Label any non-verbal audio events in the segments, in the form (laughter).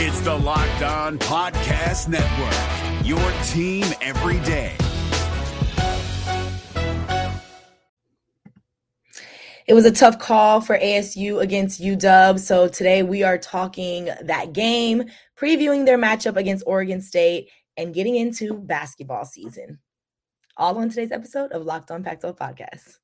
It's the Locked On Podcast Network, your team every day. It was a tough call for ASU against UW. So today we are talking that game, previewing their matchup against Oregon State, and getting into basketball season. All on today's episode of Locked On Pac 12 Podcast.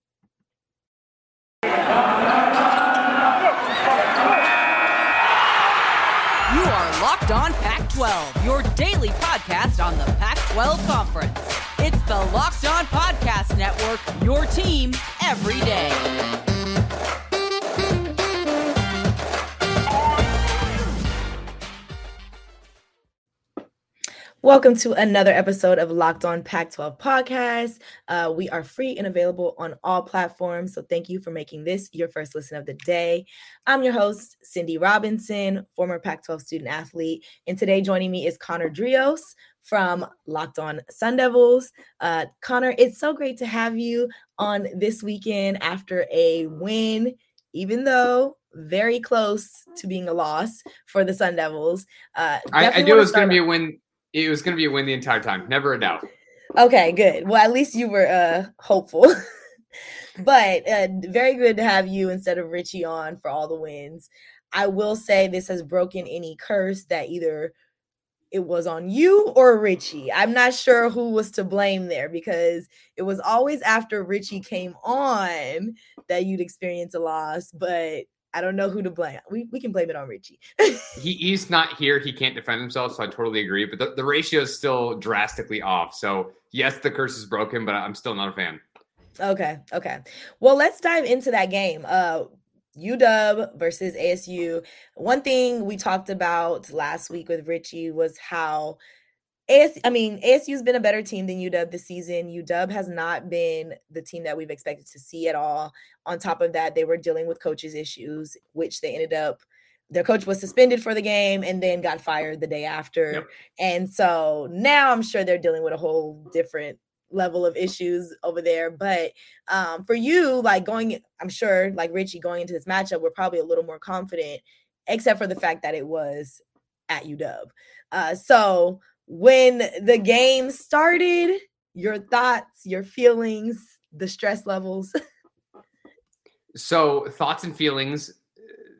Locked On Pac 12, your daily podcast on the Pac 12 Conference. It's the Locked On Podcast Network, your team every day. Welcome to another episode of Locked On Pac 12 podcast. Uh, we are free and available on all platforms. So thank you for making this your first listen of the day. I'm your host, Cindy Robinson, former Pac 12 student athlete. And today joining me is Conner Dreos from Locked On Sun Devils. Uh, Conner, it's so great to have you on this weekend after a win, even though very close to being a loss for the Sun Devils. Uh, I, I knew it was going to be a win it was going to be a win the entire time. Never a doubt. Okay, good. Well, at least you were uh, hopeful. (laughs) but uh, very good to have you instead of Richie on for all the wins. I will say this has broken any curse that either it was on you or Richie. I'm not sure who was to blame there because it was always after Richie came on that you'd experience a loss. But I don't know who to blame. We, we can blame it on Richie. (laughs) he, he's not here. He can't defend himself. So I totally agree. But the, the ratio is still drastically off. So yes, the curse is broken, but I'm still not a fan. Okay. Okay. Well, let's dive into that game. Uh, UW versus ASU. One thing we talked about last week with Richie was how AS, I mean, ASU's been a better team than UW this season. UW has not been the team that we've expected to see at all. On top of that, they were dealing with coaches' issues, which they ended up. Their coach was suspended for the game and then got fired the day after. Yep. And so now I'm sure they're dealing with a whole different level of issues over there. But um, for you, like going, I'm sure, like Richie, going into this matchup, we're probably a little more confident, except for the fact that it was at UW. Uh, so when the game started, your thoughts, your feelings, the stress levels. (laughs) so, thoughts and feelings,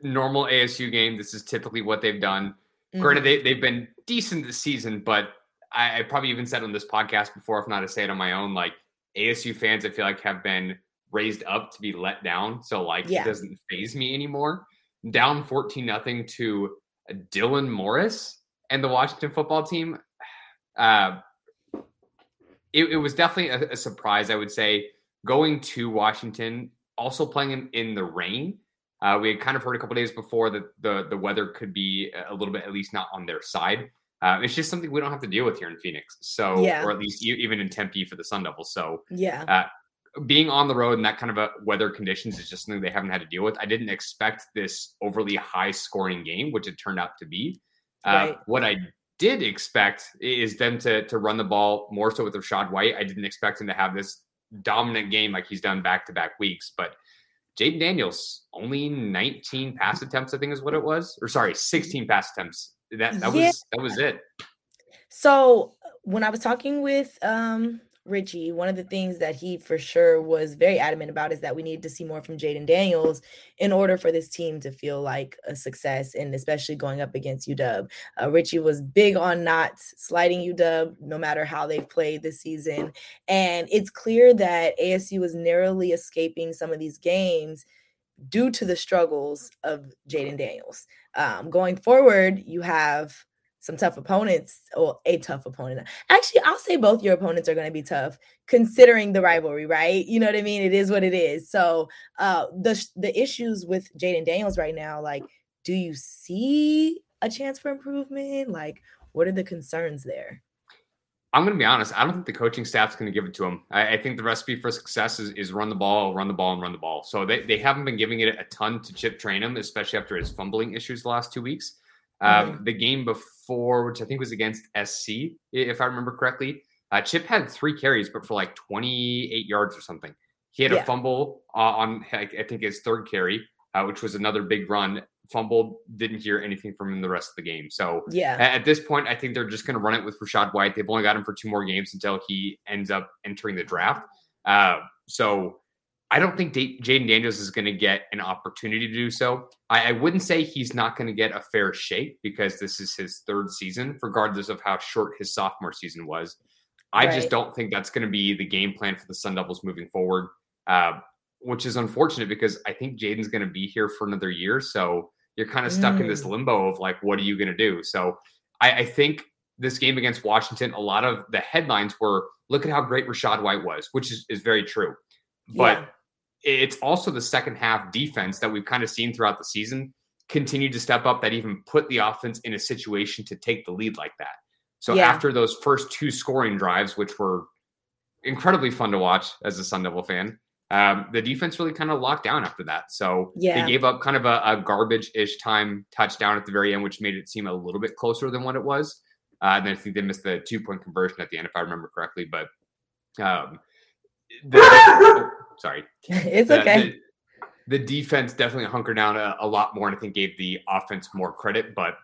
normal ASU game. This is typically what they've done. Mm-hmm. Granted, they, they've been decent this season, but I, I probably even said on this podcast before, if not to say it on my own, like ASU fans, I feel like have been raised up to be let down. So, like, yeah. it doesn't phase me anymore. Down 14 nothing to Dylan Morris and the Washington football team. Uh, it, it, was definitely a, a, surprise, I would say, going to Washington, also playing in, in the rain. Uh, we had kind of heard a couple days before that the the weather could be a little bit, at least not on their side. Uh, it's just something we don't have to deal with here in Phoenix. So, yeah. or at least even in Tempe for the Sun Devils. So, yeah. Uh, being on the road and that kind of a weather conditions is just something they haven't had to deal with. I didn't expect this overly high scoring game, which it turned out to be. Uh, right. What I did expect is them to to run the ball more so with Rachaad White. I didn't expect him to have this dominant game like he's done back to back weeks, but Jayden Daniels only 19 pass attempts, I think is what it was, or sorry, 16 pass attempts. That that yeah. was that was it. So when I was talking with um Richie, one of the things that he for sure was very adamant about is that we need to see more from Jayden Daniels in order for this team to feel like a success, and especially going up against UW. Uh, Richie was big on not sliding UW, no matter how they've played this season, and it's clear that ASU was narrowly escaping some of these games due to the struggles of Jayden Daniels. Um, going forward, you have some tough opponents or a tough opponent. Actually, I'll say both your opponents are going to be tough considering the rivalry, right? You know what I mean? It is what it is. So, uh the the issues with Jayden Daniels right now, like do you see a chance for improvement? Like what are the concerns there? I'm going to be honest. I don't think the coaching staff's going to give it to him. I, I, think the recipe for success is, is run the ball, run the ball, and run the ball. So they, they haven't been giving it a ton to Chip Trayanum, especially after his fumbling issues the last two weeks. Um, mm-hmm. The game before, which I think was against SC, if I remember correctly, uh, Chip had three carries, but for like 28 yards or something. He had yeah. a fumble uh, on, I think, his third carry, uh, which was another big run. fumbled, didn't hear anything from him the rest of the game. So yeah, at, this point, I think they're just going to run it with Rachaad White. They've only got him for two more games until he ends up entering the draft. Uh, so I don't think D- Jayden Daniels is going to get an opportunity to do so. I, I wouldn't say he's not going to get a fair shake because this is his third season, regardless of how short his sophomore season was. I right. just don't think that's going to be the game plan for the Sun Devils moving forward, uh, which is unfortunate because I think Jayden's going to be here for another year. So you're kind of stuck mm. in this mm. limbo of like, what are you going to do? So I, I think this game against Washington, a lot of the headlines were, look at how great Rachaad White was, which is, is very true. But yeah it's also the second half defense that we've kind of seen throughout the season continue to step up that even put the offense in a situation to take the lead like that. So yeah. after those first two scoring drives, which were incredibly fun to watch as a Sun Devil fan, um, the defense really kind of locked down after that. So yeah. they gave up kind of a, a garbage-ish time touchdown at the very end, which made it seem a little bit closer than what it was. Uh, and I think they missed the two-point conversion at the end, if I remember correctly. But um, the, (laughs) sorry. It's the, okay. The, the, defense definitely hunkered down a, a, lot more and I think gave the offense more credit. But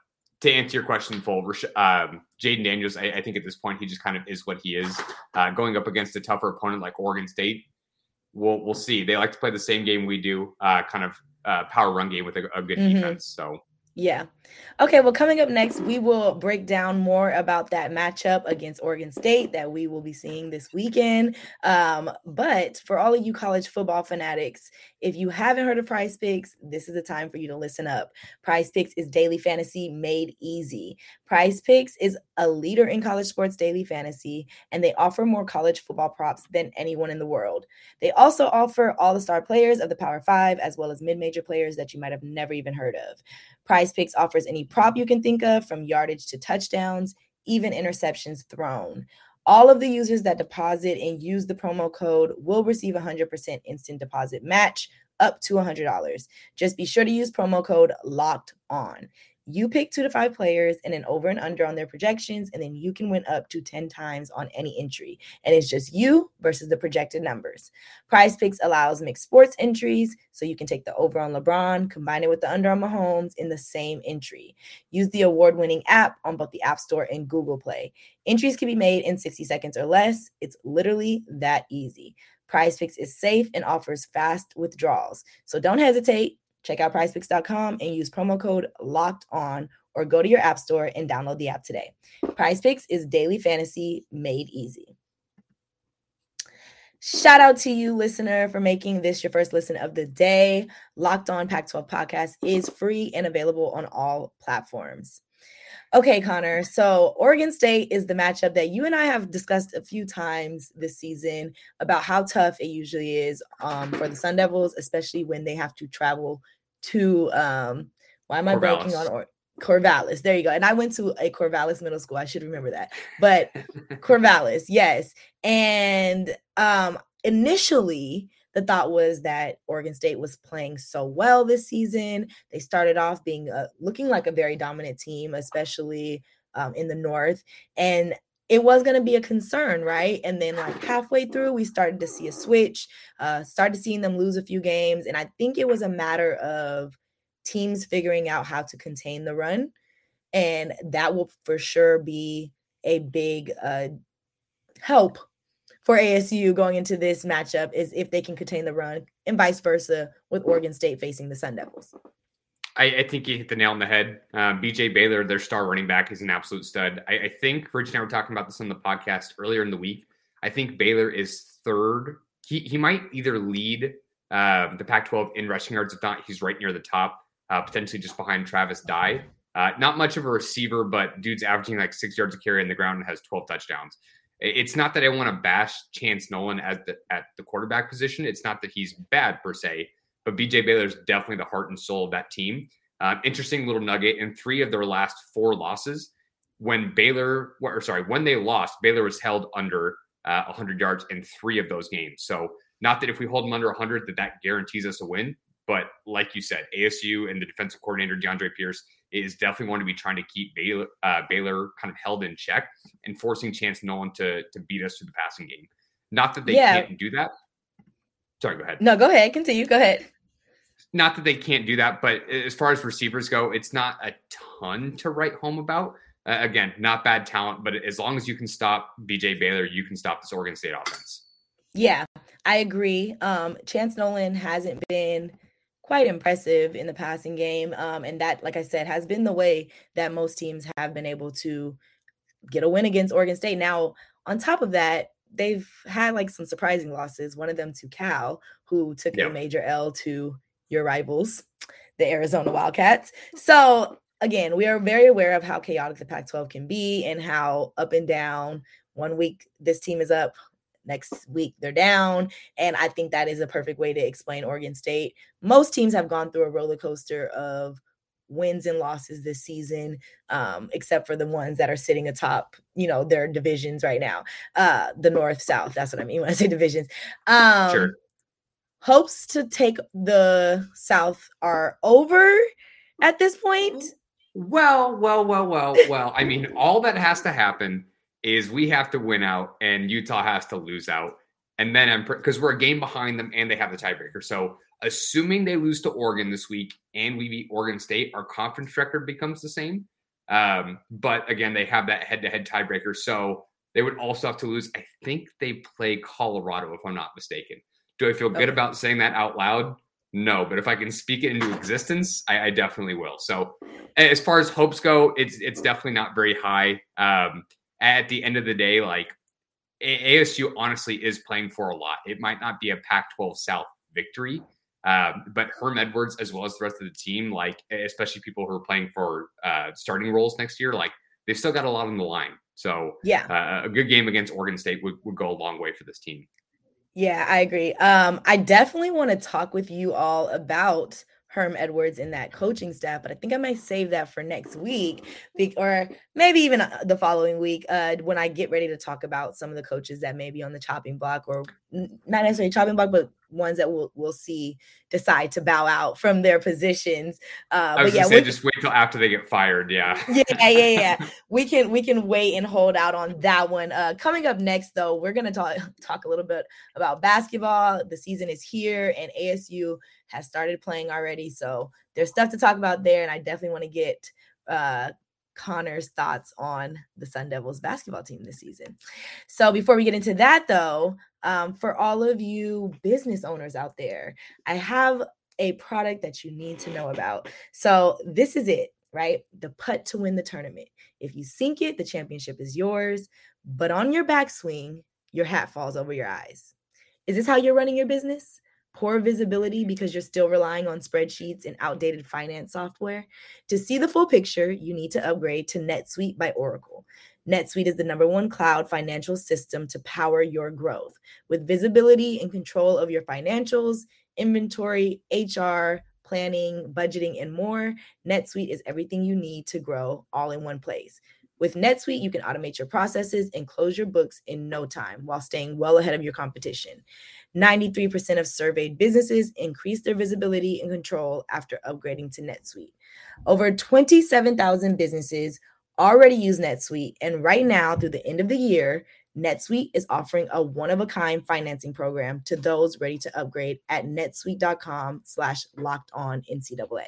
to answer your question full, um, Jayden Daniels, I, I, think at this point he just kind of is what he is. Uh, going up against a tougher opponent like Oregon State, we'll we'll see. They like to play the same game we do, uh, kind of uh, power run game with a, a good mm-hmm. defense. So yeah. Okay. Well, coming up next, we will break down more about that matchup against Oregon State that we will be seeing this weekend. Um, but for all of you college football fanatics, if you haven't heard of Prize Picks, this is the time for you to listen up. Prize Picks is daily fantasy made easy. Prize Picks is a leader in college sports daily fantasy, and they offer more college football props than anyone in the world. They also offer all the star players of the Power Five, as well as mid major players that you might have never even heard of. Prize Picks offers any prop you can think of, from yardage to touchdowns, even interceptions thrown. All of the users that deposit and use the promo code will receive a 100% instant deposit match up to $100. Just be sure to use promo code LOCKED ON. You pick two to five players and an over and under on their projections, and then you can win up to 10 times on any entry. And it's just you versus the projected numbers. Prize Picks allows mixed sports entries, so you can take the over on LeBron, combine it with the under on Mahomes in the same entry. Use the award winning app on both the App Store and Google Play. Entries can be made in 60 seconds or less. It's literally that easy. Prize Picks is safe and offers fast withdrawals. So don't hesitate. Check out prizepicks.com and use promo code locked on or go to your app store and download the app today. Prize Picks is daily fantasy made easy. Shout out to you, listener, for making this your first listen of the day. Locked On Pac 12 podcast is free and available on all platforms. Okay, Conner. So Oregon State is the matchup that you and I have discussed a few times this season about how tough it usually is um, for the Sun Devils, especially when they have to travel to. Um, why am I Corvallis. breaking on or- Corvallis? There you go. And I went to a Corvallis middle school. I should remember that. But (laughs) Corvallis, yes. And um, initially, the thought was that Oregon State was playing so well this season. They started off being a, looking like a very dominant team, especially um, in the North. And it was going to be a concern, right? And then, like halfway through, we started to see a switch, uh, started seeing them lose a few games. And I think it was a matter of teams figuring out how to contain the run. And that will for sure be a big uh, help for ASU going into this matchup is if they can contain the run and vice versa with Oregon State facing the Sun Devils. I, I think you hit the nail on the head. Um, BJ Baylor, their star running back, is an absolute stud. I, I think Rich and I were talking about this on the podcast earlier in the week. I think Baylor is third. He, he might either lead uh, the Pac 12 in rushing yards, if not, he's right near the top, uh, potentially just behind Travis Dye. Uh, not much of a receiver, but dude's averaging like six yards a carry in the ground and has 12 touchdowns it's not that I want to bash Chance Nolan at the at the quarterback position. It's not that he's bad per se, but BJ Baylor is definitely the heart and soul of that team. Uh, interesting little nugget. In three of their last four losses, when Baylor, or sorry, when they lost, Baylor was held under uh, 100 yards in three of those games. So not that if we hold them under 100 that that guarantees us a win, but like you said, ASU and the defensive coordinator DeAndre Pierce is definitely going to be trying to keep Baylor, uh, Baylor kind of held in check and forcing Chance Nolan to to beat us through the passing game. Not that they yeah. can't do that. Sorry, go ahead. No, go ahead. Continue. Go ahead. not that they can't do that, but as far as receivers go, it's not a ton to write home about. Uh, again, not bad talent, but as long as you can stop BJ Baylor, you can stop this Oregon State offense. Yeah, I agree. Um, Chance Nolan hasn't been quite impressive in the passing game. Um, and that, like I said, has been the way that most teams have been able to get a win against Oregon State. Now, on top of that, they've had like some surprising losses. One of them to Cal, who took yep. a major L to your rivals, the Arizona Wildcats. So again, we are very aware of how chaotic the Pac 12 can be and how up and down. One week this team is up, next week they're down. And I think that is a perfect way to explain Oregon State. Most teams have gone through a roller coaster of wins and losses this season, um, except for the ones that are sitting atop, you know, their divisions right now. Uh, the North South. That's what I mean when I say (laughs) divisions. Um, sure. Hopes to take the South are over at this point. Well, well, well, well, well. I mean, all that has to happen is we have to win out and Utah has to lose out. And then I'm because we're a game behind them and they have the tiebreaker. So assuming they lose to Oregon this week and we beat Oregon State, our conference record becomes the same. Um, but again, they have that head-to-head tiebreaker, so they would also have to lose. I think they play Colorado, if I'm not mistaken. Do I feel good okay. about saying that out loud? No, but if I can speak it into existence, I, I, definitely will. So, as far as hopes go, it's it's definitely not very high. Um, at the end of the day, like ASU honestly is playing for a lot. It might not be a Pac-12 South victory, um, but Herm Edwards, as well as the rest of the team, like especially people who are playing for uh, starting roles next year, like they've still got a lot on the line. So yeah, uh, a good game against Oregon State would, would go a long way for this team. Yeah, I agree. Um, I definitely want to talk with you all about Herm Edwards in that coaching staff, but I think I might save that for next week or maybe even uh, the following week uh, when I get ready to talk about some of the coaches that may be on the chopping block or not necessarily chopping block, but ones that we'll, we'll see decide to bow out from their positions. Uh, I was but yeah, say, just wait till after they get fired. Yeah. yeah, yeah, yeah. we can we can wait and hold out on that one. Uh, coming up next, though, we're gonna talk (laughs) talk a little bit about basketball. The season is here, and ASU has started playing already. So there's stuff to talk about there. And I definitely want to get uh, Conner's thoughts on the Sun Devils basketball team this season. So before we get into that, though, um, for all of you business owners out there, I have a product that you need to know about. So this is it, right? The putt to win the tournament. If you sink it, the championship is yours. But on your backswing, your hat falls over your eyes. Is this how you're running your business? Poor visibility because you're still relying on spreadsheets and outdated finance software. To see the full picture, you need to upgrade to NetSuite by Oracle. NetSuite is the number one cloud financial system to power your growth. With visibility and control of your financials, inventory, HR, planning, budgeting, and more, NetSuite is everything you need to grow all in one place. With NetSuite, you can automate your processes and close your books in no time while staying well ahead of your competition. 93% of surveyed businesses increased their visibility and control after upgrading to NetSuite. Over 27,000 businesses already use NetSuite, and right now, through the end of the year, NetSuite is offering a one-of-a-kind financing program to those ready to upgrade at netsuite.com slash locked on NCAA.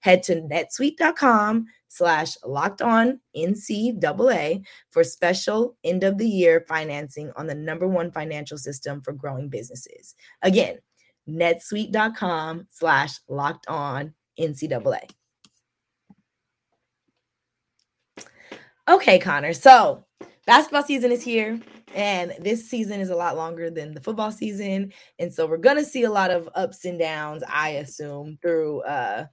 Head to netsuite.com slash locked on NCAA for special end of the year financing on the number one financial system for growing businesses. Again, netsuite.com slash locked on NCAA. Okay, Conner. So basketball season is here, and this season is a lot longer than the football season. And so we're gonna see a lot of ups and downs, I assume, through uh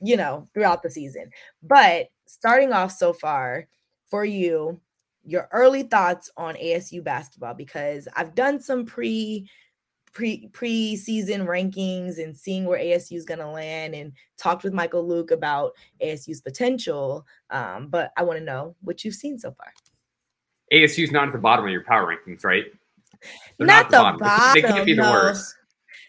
you know, throughout the season. But starting off so far for you, your early thoughts on ASU basketball because I've done some pre pre pre-season rankings and seeing where ASU is going to land and talked with Michael Luke about ASU's potential. Um, but I want to know what you've seen so far. ASU's not at the bottom of your power rankings, right? They're not, not the, bottom. bottom. They can't be no. the worst.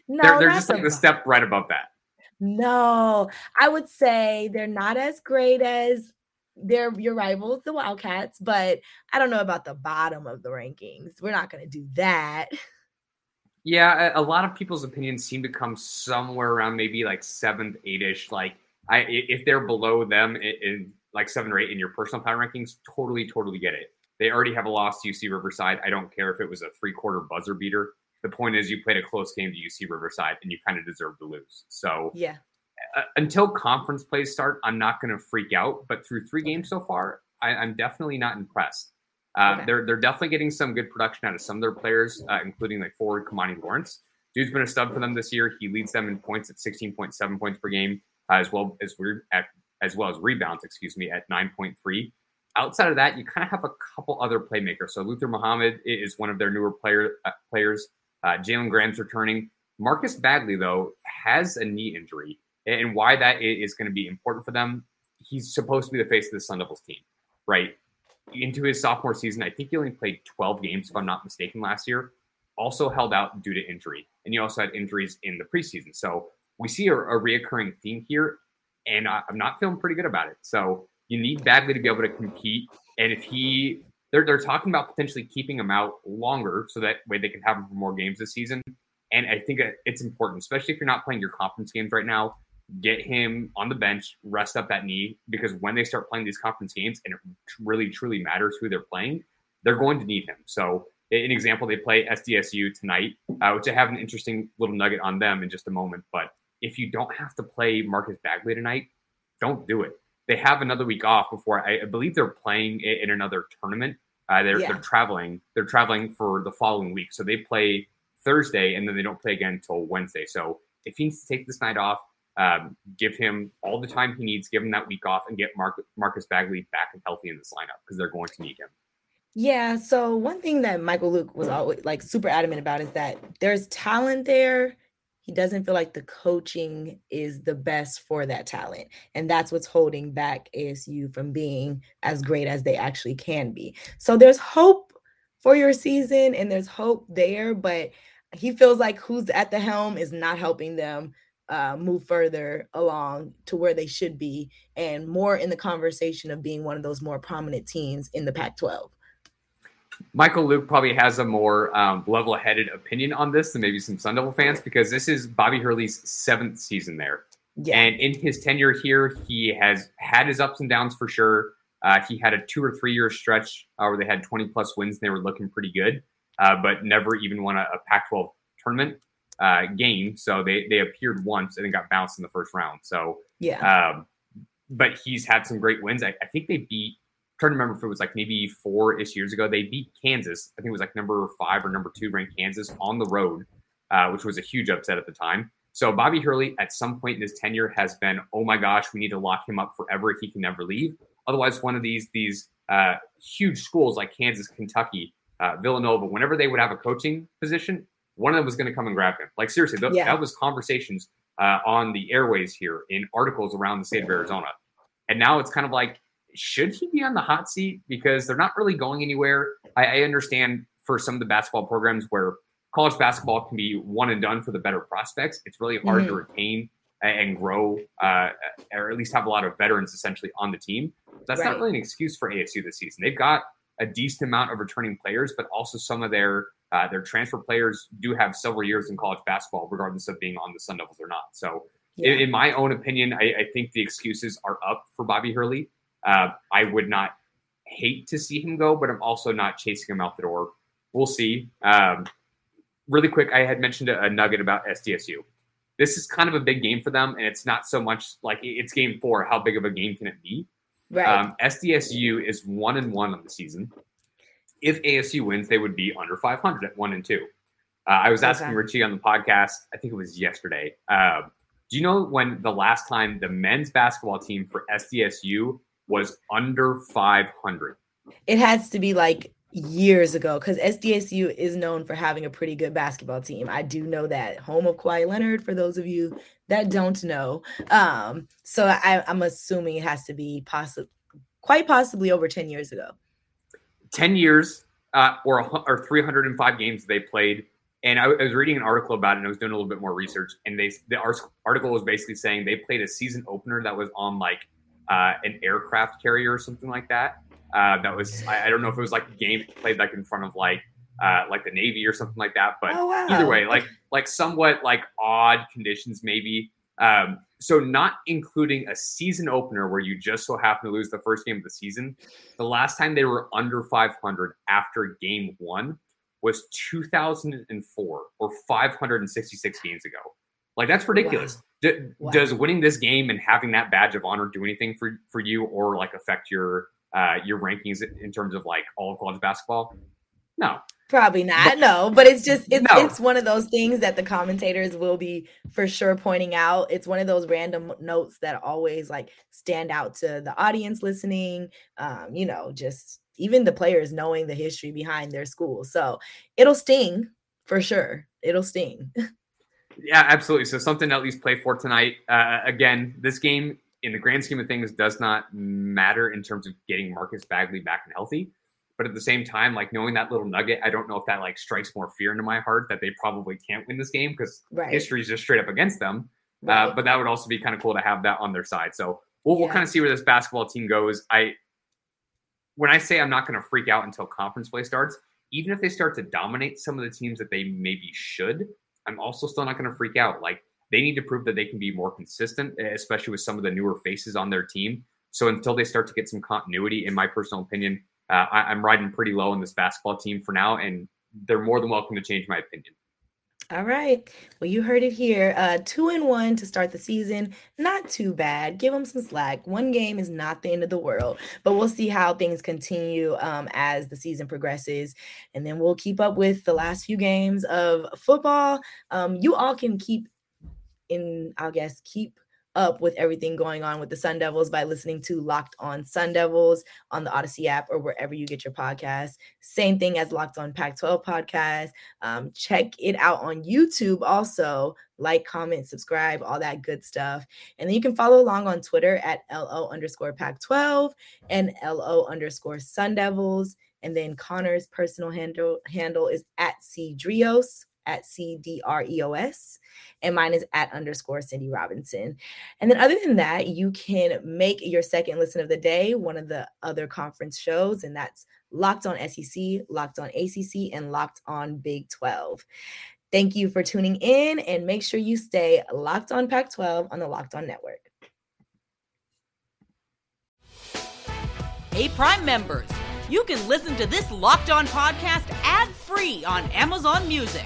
No, they're, they're just like the step right above that. No, I would say they're not as great as their your rivals, the Wildcats, but I don't know about the bottom of the rankings. We're not going to do that. Yeah, a, a lot of people's opinions seem to come somewhere around maybe like seventh, eight-ish. Like, I if they're below them in, in like seven or eight in your personal power rankings, totally, totally get it. They already have a loss to UC Riverside. I don't care if it was a three-quarter buzzer beater. The point is, you played a close game to UC Riverside, and you kind of deserve to lose. So, Yeah. uh, until conference plays start, I'm not going to freak out. But through three games so far, I, I'm definitely not impressed. Uh, Okay. They're they're definitely getting some good production out of some of their players, uh, including like forward Kimani Lawrence. Dude's been a stud for them this year. He leads them in points at 16.7 points per game, uh, as well as re- at as well as rebounds. Excuse me, at 9.3. Outside of that, you kind of have a couple other playmakers. So Luther Muhammad is one of their newer player uh, players. Uh, Jalen Graham's returning. Marcus Bagley though has a knee injury, and why that is going to be important for them. He's supposed to be the face of the Sun Devils team, right? Into his sophomore season, I think he only played 12 games, if I'm not mistaken, last year. Also held out due to injury, and he also had injuries in the preseason. So we see a, a reoccurring theme here, and I, I'm not feeling pretty good about it. So you need Bagley to be able to compete, and if he they're, they're talking about potentially keeping him out longer so that way they can have him for more games this season. And I think it's important, especially if you're not playing your conference games right now, get him on the bench, rest up that knee, because when they start playing these conference games and it really truly matters who they're playing, they're going to need him. So, an example, they play SDSU tonight, uh, which I have an interesting little nugget on them in just a moment. But if you don't have to play Marcus Bagley tonight, don't do it. They have another week off before I, I believe they're playing in another tournament. Uh, they're, Yeah. they're traveling. They're traveling for the following week, so they play Thursday and then they don't play again until Wednesday. So if he needs to take this night off, um, give him all the time he needs, give him that week off, and get Mark, Marcus Bagley back and healthy in this lineup because they're going to need him. Yeah. So one thing that Michael Luke was always like super adamant about is that there's talent there. He doesn't feel like the coaching is the best for that talent. And that's what's holding back ASU from being as great as they actually can be. So there's hope for your season and there's hope there, but he feels like who's at the helm is not helping them uh, move further along to where they should be and more in the conversation of being one of those more prominent teams in the Pac 12. Michael Luke probably has a more um, level-headed opinion on this than maybe some Sun Devil fans because this is Bobby Hurley's seventh season there. Yeah. And in his tenure here, he has had his ups and downs for sure. Uh, he had a two or three year stretch uh, where they had 20 plus wins and they were looking pretty good, uh, but never even won a, a Pac 12 tournament uh, game. So they, they appeared once and then got bounced in the first round. So, yeah. um, but he's had some great wins. I, I think they beat, trying to remember if it was like maybe four ish years ago, they beat Kansas. I think it was like number five or number two ranked Kansas on the road, uh, which was a huge upset at the time. So Bobby Hurley, at some point in his tenure, has been, oh my gosh, we need to lock him up forever. He can never leave. Otherwise, one of these these uh, huge schools like Kansas, Kentucky, uh, Villanova, whenever they would have a coaching position, one of them was going to come and grab him. Like seriously, th- Yeah. that was conversations uh, on the airways here in articles around the state of Arizona. And now it's kind of like, should he be on the hot seat? Because they're not really going anywhere. I, I understand for some of the basketball programs where college basketball can be one and done for the better prospects. It's really hard to retain and grow, uh, or at least have a lot of veterans essentially on the team. That's not really an excuse for ASU this season. They've got a decent amount of returning players, but also some of their uh, their transfer players do have several years in college basketball, regardless of being on the Sun Devils or not. So, yeah. in, in my own opinion, I, I think the excuses are up for Bobby Hurley. Uh, I would not hate to see him go, but I'm also not chasing him out the door. We'll see. Um, really quick, I had mentioned a, a nugget about SDSU. This is kind of a big game for them, and it's not so much like it's game four. How big of a game can it be? right. Um, SDSU is one and one on the season. If ASU wins, they would be under 500 at one and two. Uh, I was asking Okay. Richie on the podcast. I think it was yesterday. Uh, do you know when the last time the men's basketball team for SDSU was under 500? it has to be like years ago because SDSU is known for having a pretty good basketball team. I do know that. Home of Kawhi Leonard, for those of you that don't know. Um, so I, I'm assuming it has to be possible, quite possibly over 10 years ago. 10 years uh, or, or 305 games they played. And I, I was reading an article about it and I was doing a little bit more research. And they the article was basically saying they played a season opener that was on like uh, an aircraft carrier or something like that. Uh, that was, I, I don't know if it was like a game played like in front of like uh, like the Navy or something like that. But Oh, wow. either way, like like somewhat like odd conditions maybe. Um, so not including a season opener where you just so happen to lose the first game of the season. The last time they were under 500 after game one was 2004 or 566 games ago. Like that's ridiculous. D- Wow. Does winning this game and having that badge of honor do anything for for you or like affect your uh your rankings in terms of like all of college basketball? No. Probably not. No, but it's just it's No. it's one of those things that the commentators will be for sure pointing out. It's one of those random notes that always like stand out to the audience listening. Um, you know, just even the players knowing the history behind their school. So it'll sting for sure. It'll sting. (laughs) Yeah, absolutely. So something to at least play for tonight. Uh, again, this game, in the grand scheme of things, does not matter in terms of getting Marcus Bagley back and healthy. But at the same time, like knowing that little nugget, I don't know if that like strikes more fear into my heart that they probably can't win this game because Right. history is just straight up against them. Uh, but that would also be kind of cool to have that on their side. So we'll, we'll kind of see where this basketball team goes. I when I say I'm not going to freak out until conference play starts, even if they start to dominate some of the teams that they maybe should, I'm also still not going to freak out. Like they need to prove that they can be more consistent, especially with some of the newer faces on their team. So until they start to get some continuity, in my personal opinion, uh, I, I'm riding pretty low on this basketball team for now, and they're more than welcome to change my opinion. All right. Well, you heard it here. Uh, two and one to start the season. Not too bad. Give them some slack. One game is not the end of the world, but we'll see how things continue um, as the season progresses. And then we'll keep up with the last few games of football. Um, you all can keep in, I guess, keep up with everything going on with the Sun Devils by listening to Locked On Sun Devils on the Odyssey app or wherever you get your podcasts. Same thing as Locked On Pac 12 podcast. Um, check it out on YouTube also. Like, comment, subscribe, all that good stuff. And then you can follow along on Twitter at LO underscore Pac 12 and LO underscore Sun Devils. And then Conner's personal handle handle is at C D R E O S. And mine is at underscore Cindy Robinson. And then, other than that, you can make your second listen of the day one of the other conference shows, and that's Locked on SEC, Locked on ACC, and Locked on Big 12. Thank you for tuning in, and make sure you stay locked on Pac 12 on the Locked On Network. Hey, Prime members, you can listen to this Locked On podcast ad free on Amazon Music.